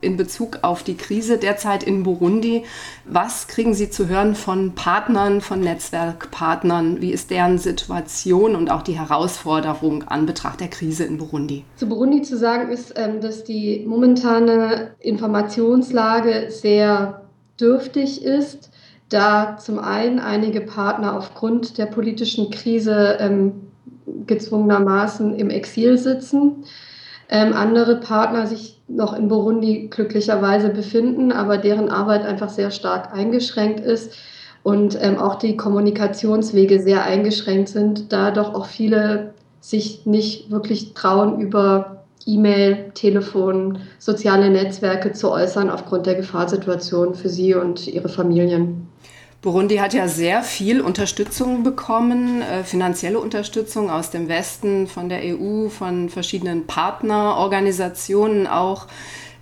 in Bezug auf die Krise derzeit in Burundi. Was kriegen Sie zu hören von Partnern, von Netzwerkpartnern? Wie ist deren Situation und auch die Herausforderung an Betracht der Krise in Burundi? Zu Burundi zu sagen ist, ähm, dass die momentane Informationslage sehr dürftig ist, da zum einen einige Partner aufgrund der politischen Krise ähm, gezwungenermaßen im Exil sitzen ähm, andere Partner sich noch in Burundi glücklicherweise befinden, aber deren Arbeit einfach sehr stark eingeschränkt ist und ähm, auch die Kommunikationswege sehr eingeschränkt sind, da doch auch viele sich nicht wirklich trauen, über E-Mail, Telefon, soziale Netzwerke zu äußern aufgrund der Gefahrsituation für sie und ihre Familien. Burundi hat ja sehr viel Unterstützung bekommen, äh, finanzielle Unterstützung aus dem Westen, von der EU, von verschiedenen Partnerorganisationen auch.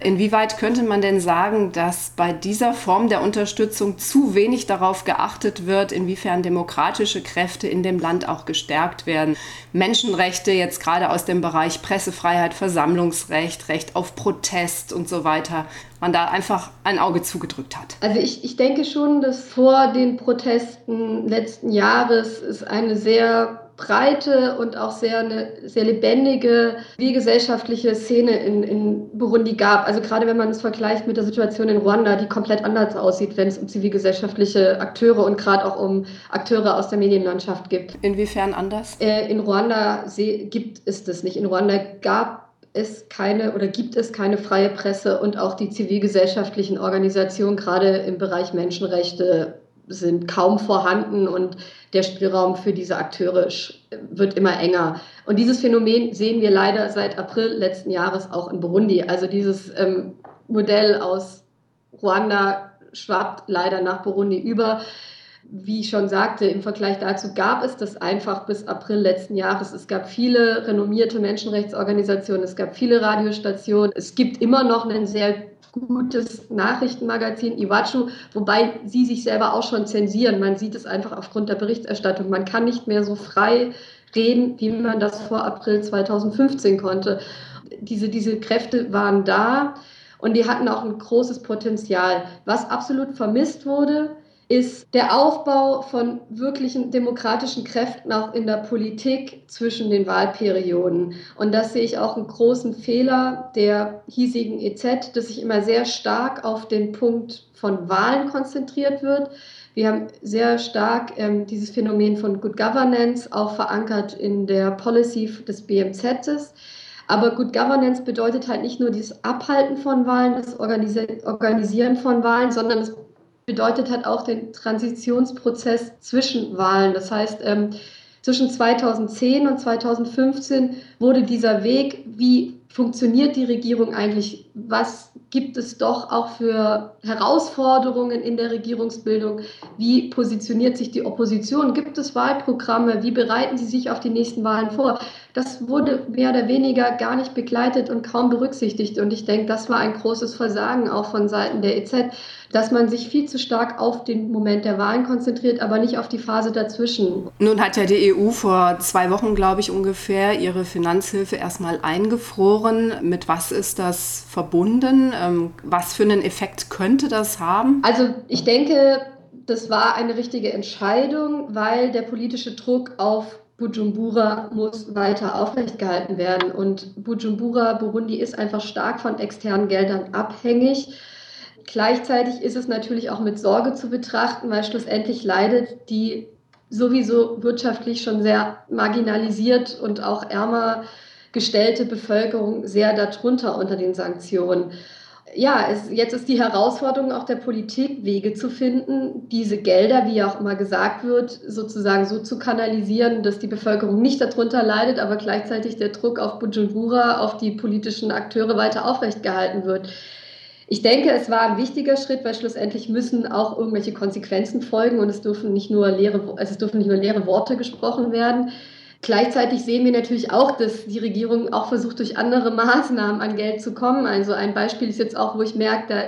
Inwieweit könnte man denn sagen, dass bei dieser Form der Unterstützung zu wenig darauf geachtet wird, inwiefern demokratische Kräfte in dem Land auch gestärkt werden? Menschenrechte jetzt gerade aus dem Bereich Pressefreiheit, Versammlungsrecht, Recht auf Protest und so weiter, man da einfach ein Auge zugedrückt hat. Also ich, ich denke schon, dass vor den Protesten letzten Jahres es eine sehr breite und auch sehr, eine sehr lebendige zivilgesellschaftliche Szene in, in Burundi gab. Also gerade wenn man es vergleicht mit der Situation in Ruanda, die komplett anders aussieht, wenn es um zivilgesellschaftliche Akteure und gerade auch um Akteure aus der Medienlandschaft gibt. Inwiefern anders? Äh, in Ruanda gibt es das nicht. In Ruanda gab es keine oder gibt es keine freie Presse und auch die zivilgesellschaftlichen Organisationen, gerade im Bereich Menschenrechte, sind kaum vorhanden und der Spielraum für diese Akteure wird immer enger. Und dieses Phänomen sehen wir leider seit April letzten Jahres auch in Burundi. Also dieses ähm, Modell aus Ruanda schwappt leider nach Burundi über. Wie ich schon sagte, im Vergleich dazu gab es das einfach bis April letzten Jahres. Es gab viele renommierte Menschenrechtsorganisationen, es gab viele Radiostationen. Es gibt immer noch einen sehr gutes Nachrichtenmagazin, Iwachu, wobei sie sich selber auch schon zensieren. Man sieht es einfach aufgrund der Berichterstattung. Man kann nicht mehr so frei reden, wie man das vor April 2015 konnte. Diese, diese Kräfte waren da und die hatten auch ein großes Potenzial. Was absolut vermisst wurde, ist der Aufbau von wirklichen demokratischen Kräften auch in der Politik zwischen den Wahlperioden. Und das sehe ich auch einen großen Fehler der hiesigen EZ, dass sich immer sehr stark auf den Punkt von Wahlen konzentriert wird. Wir haben sehr stark ähm, dieses Phänomen von Good Governance auch verankert in der Policy des BMZs. Aber Good Governance bedeutet halt nicht nur das Abhalten von Wahlen, das Organisieren von Wahlen, sondern es bedeutet hat auch den Transitionsprozess zwischen Wahlen. Das heißt, ähm, zwischen 2010 und 2015 wurde dieser Weg, wie funktioniert die Regierung eigentlich, was gibt es doch auch für Herausforderungen in der Regierungsbildung, wie positioniert sich die Opposition, gibt es Wahlprogramme, wie bereiten sie sich auf die nächsten Wahlen vor. Das wurde mehr oder weniger gar nicht begleitet und kaum berücksichtigt. Und ich denke, das war ein großes Versagen auch von Seiten der EZ dass man sich viel zu stark auf den Moment der Wahlen konzentriert, aber nicht auf die Phase dazwischen. Nun hat ja die EU vor zwei Wochen, glaube ich, ungefähr ihre Finanzhilfe erstmal eingefroren. Mit was ist das verbunden? Ähm, was für einen Effekt könnte das haben? Also ich denke, das war eine richtige Entscheidung, weil der politische Druck auf Bujumbura muss weiter aufrechtgehalten werden. Und Bujumbura, Burundi, ist einfach stark von externen Geldern abhängig. Gleichzeitig ist es natürlich auch mit Sorge zu betrachten, weil schlussendlich leidet die sowieso wirtschaftlich schon sehr marginalisiert und auch ärmer gestellte Bevölkerung sehr darunter unter den Sanktionen. Ja, es, jetzt ist die Herausforderung auch der Politik, Wege zu finden, diese Gelder, wie auch immer gesagt wird, sozusagen so zu kanalisieren, dass die Bevölkerung nicht darunter leidet, aber gleichzeitig der Druck auf Bujumbura, auf die politischen Akteure weiter aufrecht gehalten wird. Ich denke, es war ein wichtiger Schritt, weil schlussendlich müssen auch irgendwelche Konsequenzen folgen und es dürfen nicht nur leere, also es dürfen nicht nur leere Worte gesprochen werden. Gleichzeitig sehen wir natürlich auch, dass die Regierung auch versucht, durch andere Maßnahmen an Geld zu kommen. Also ein Beispiel ist jetzt auch, wo ich merke, da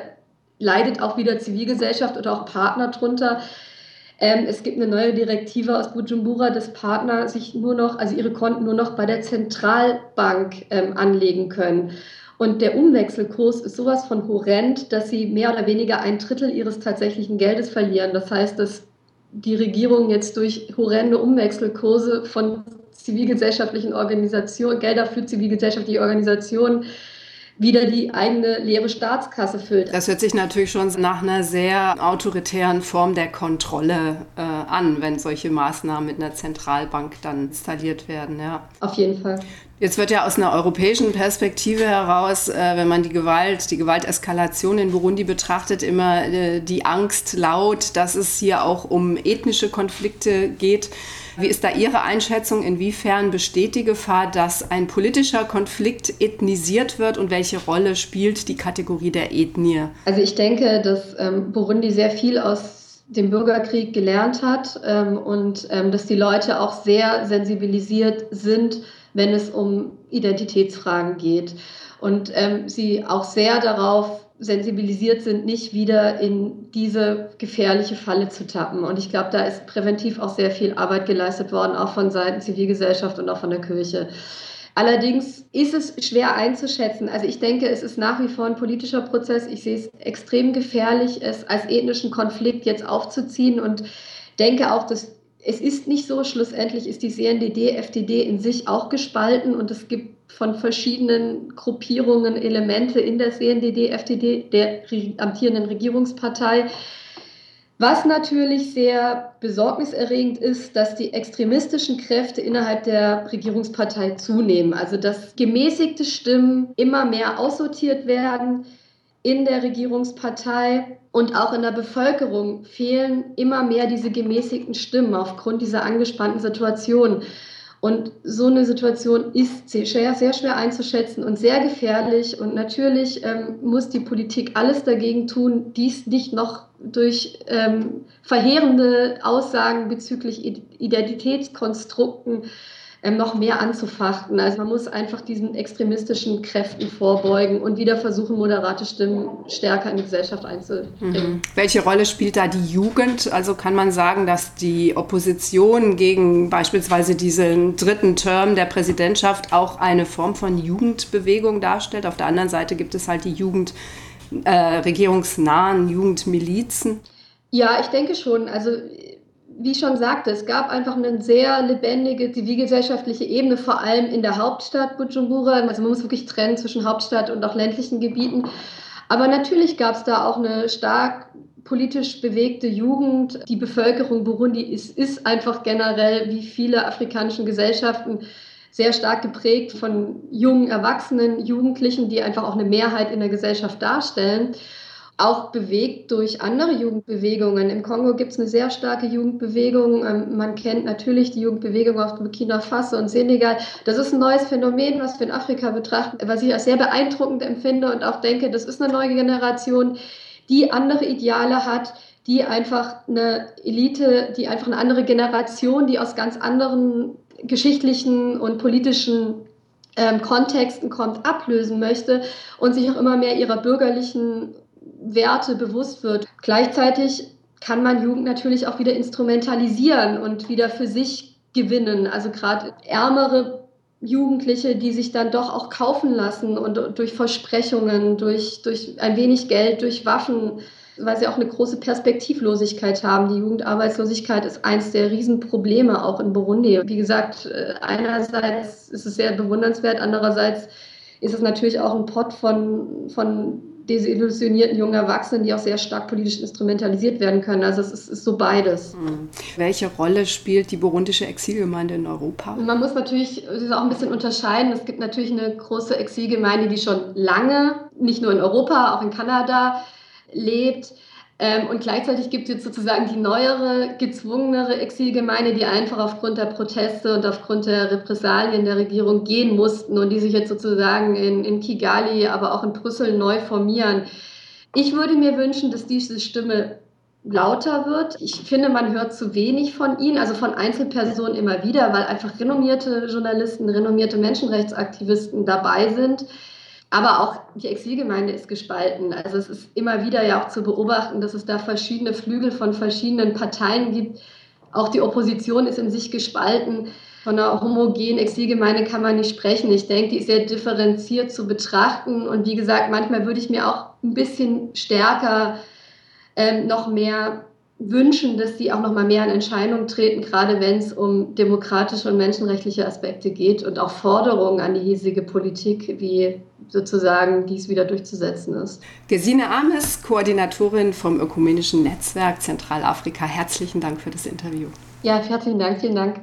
leidet auch wieder Zivilgesellschaft oder auch Partner drunter. Ähm, es gibt eine neue Direktive aus Bujumbura, dass Partner sich nur noch, also ihre Konten nur noch bei der Zentralbank ähm, anlegen können. Und der Umwechselkurs ist sowas von horrend, dass sie mehr oder weniger ein Drittel ihres tatsächlichen Geldes verlieren. Das heißt, dass die Regierung jetzt durch horrende Umwechselkurse von zivilgesellschaftlichen Organisationen, Gelder für zivilgesellschaftliche Organisationen wieder die eigene leere Staatskasse füllt. Das hört sich natürlich schon nach einer sehr autoritären Form der Kontrolle äh, an, wenn solche Maßnahmen mit einer Zentralbank dann installiert werden. Ja. Auf jeden Fall. Jetzt wird ja aus einer europäischen Perspektive heraus, äh, wenn man die Gewalt, die Gewalteskalation in Burundi betrachtet, immer äh, die Angst laut, dass es hier auch um ethnische Konflikte geht. Wie ist da Ihre Einschätzung? Inwiefern besteht die Gefahr, dass ein politischer Konflikt ethnisiert wird und welche Rolle spielt die Kategorie der Ethnie? Also ich denke, dass ähm, Burundi sehr viel aus dem Bürgerkrieg gelernt hat ähm, und ähm, dass die Leute auch sehr sensibilisiert sind, wenn es um Identitätsfragen geht. Und ähm, sie auch sehr darauf sensibilisiert sind, nicht wieder in diese gefährliche Falle zu tappen. Und ich glaube, da ist präventiv auch sehr viel Arbeit geleistet worden, auch von Seiten Zivilgesellschaft und auch von der Kirche. Allerdings ist es schwer einzuschätzen. Also ich denke, es ist nach wie vor ein politischer Prozess. Ich sehe es extrem gefährlich, es als ethnischen Konflikt jetzt aufzuziehen und denke auch, dass es ist nicht so, schlussendlich ist die CNDD, FDD in sich auch gespalten und es gibt von verschiedenen Gruppierungen Elemente in der CNDD, FDD, der amtierenden Regierungspartei. Was natürlich sehr besorgniserregend ist, dass die extremistischen Kräfte innerhalb der Regierungspartei zunehmen. Also dass gemäßigte Stimmen immer mehr aussortiert werden in der Regierungspartei und auch in der Bevölkerung fehlen immer mehr diese gemäßigten Stimmen aufgrund dieser angespannten Situation. Und so eine Situation ist sehr, sehr schwer einzuschätzen und sehr gefährlich. Und natürlich ähm, muss die Politik alles dagegen tun, dies nicht noch durch ähm, verheerende Aussagen bezüglich Identitätskonstrukten ähm, noch mehr anzufachten. Also man muss einfach diesen extremistischen Kräften vorbeugen und wieder versuchen, moderate Stimmen stärker in die Gesellschaft einzubringen. Mhm. Welche Rolle spielt da die Jugend? Also kann man sagen, dass die Opposition gegen beispielsweise diesen dritten Term der Präsidentschaft auch eine Form von Jugendbewegung darstellt? Auf der anderen Seite gibt es halt die Jugend, äh, regierungsnahen Jugendmilizen. Ja, ich denke schon. Also wie ich schon sagte, es gab einfach eine sehr lebendige zivilgesellschaftliche Ebene, vor allem in der Hauptstadt Bujumbura. Also man muss wirklich trennen zwischen Hauptstadt und auch ländlichen Gebieten. Aber natürlich gab es da auch eine stark politisch bewegte Jugend. Die Bevölkerung Burundi ist, ist einfach generell, wie viele afrikanischen Gesellschaften, sehr stark geprägt von jungen Erwachsenen, Jugendlichen, die einfach auch eine Mehrheit in der Gesellschaft darstellen auch bewegt durch andere Jugendbewegungen. Im Kongo gibt es eine sehr starke Jugendbewegung. Ähm, man kennt natürlich die Jugendbewegung auf Burkina Faso und Senegal. Das ist ein neues Phänomen, was wir in Afrika betrachten, was ich als sehr beeindruckend empfinde und auch denke, das ist eine neue Generation, die andere Ideale hat, die einfach eine Elite, die einfach eine andere Generation, die aus ganz anderen geschichtlichen und politischen ähm, Kontexten kommt, ablösen möchte und sich auch immer mehr ihrer bürgerlichen Werte bewusst wird. Gleichzeitig kann man Jugend natürlich auch wieder instrumentalisieren und wieder für sich gewinnen. Also gerade ärmere Jugendliche, die sich dann doch auch kaufen lassen und durch Versprechungen, durch, durch ein wenig Geld, durch Waffen, weil sie auch eine große Perspektivlosigkeit haben. Die Jugendarbeitslosigkeit ist eins der Riesenprobleme auch in Burundi. Wie gesagt, äh, einerseits ist es sehr bewundernswert, andererseits ist es natürlich auch ein Pott von, von desillusionierten jungen Erwachsenen, die auch sehr stark politisch instrumentalisiert werden können. Also es ist, ist so beides. Mhm. Welche Rolle spielt die burundische Exilgemeinde in Europa? Man muss natürlich das auch ein bisschen unterscheiden. Es gibt natürlich eine große Exilgemeinde, die schon lange, nicht nur in Europa, auch in Kanada lebt ähm, und gleichzeitig gibt es jetzt sozusagen die neuere, gezwungenere Exilgemeinde, die einfach aufgrund der Proteste und aufgrund der Repressalien der Regierung gehen mussten und die sich jetzt sozusagen in, in Kigali, aber auch in Brüssel neu formieren. Ich würde mir wünschen, dass diese Stimme lauter wird. Ich finde, man hört zu wenig von ihnen, also von Einzelpersonen immer wieder, weil einfach renommierte Journalisten, renommierte Menschenrechtsaktivisten dabei sind aber auch die Exilgemeinde ist gespalten. Also es ist immer wieder ja auch zu beobachten, dass es da verschiedene Flügel von verschiedenen Parteien gibt. Auch die Opposition ist in sich gespalten. von einer homogenen Exilgemeinde kann man nicht sprechen. Ich denke, die ist sehr differenziert zu betrachten. Und wie gesagt, manchmal würde ich mir auch ein bisschen stärker ähm, noch mehr wünschen, dass sie auch noch mal mehr in Entscheidung treten, gerade wenn es um demokratische und menschenrechtliche Aspekte geht und auch Forderungen an die hiesige Politik, wie sozusagen dies wieder durchzusetzen ist. Gesine Ames, Koordinatorin vom Ökumenischen Netzwerk Zentralafrika, herzlichen Dank für das Interview. Ja, herzlichen Dank, vielen Dank.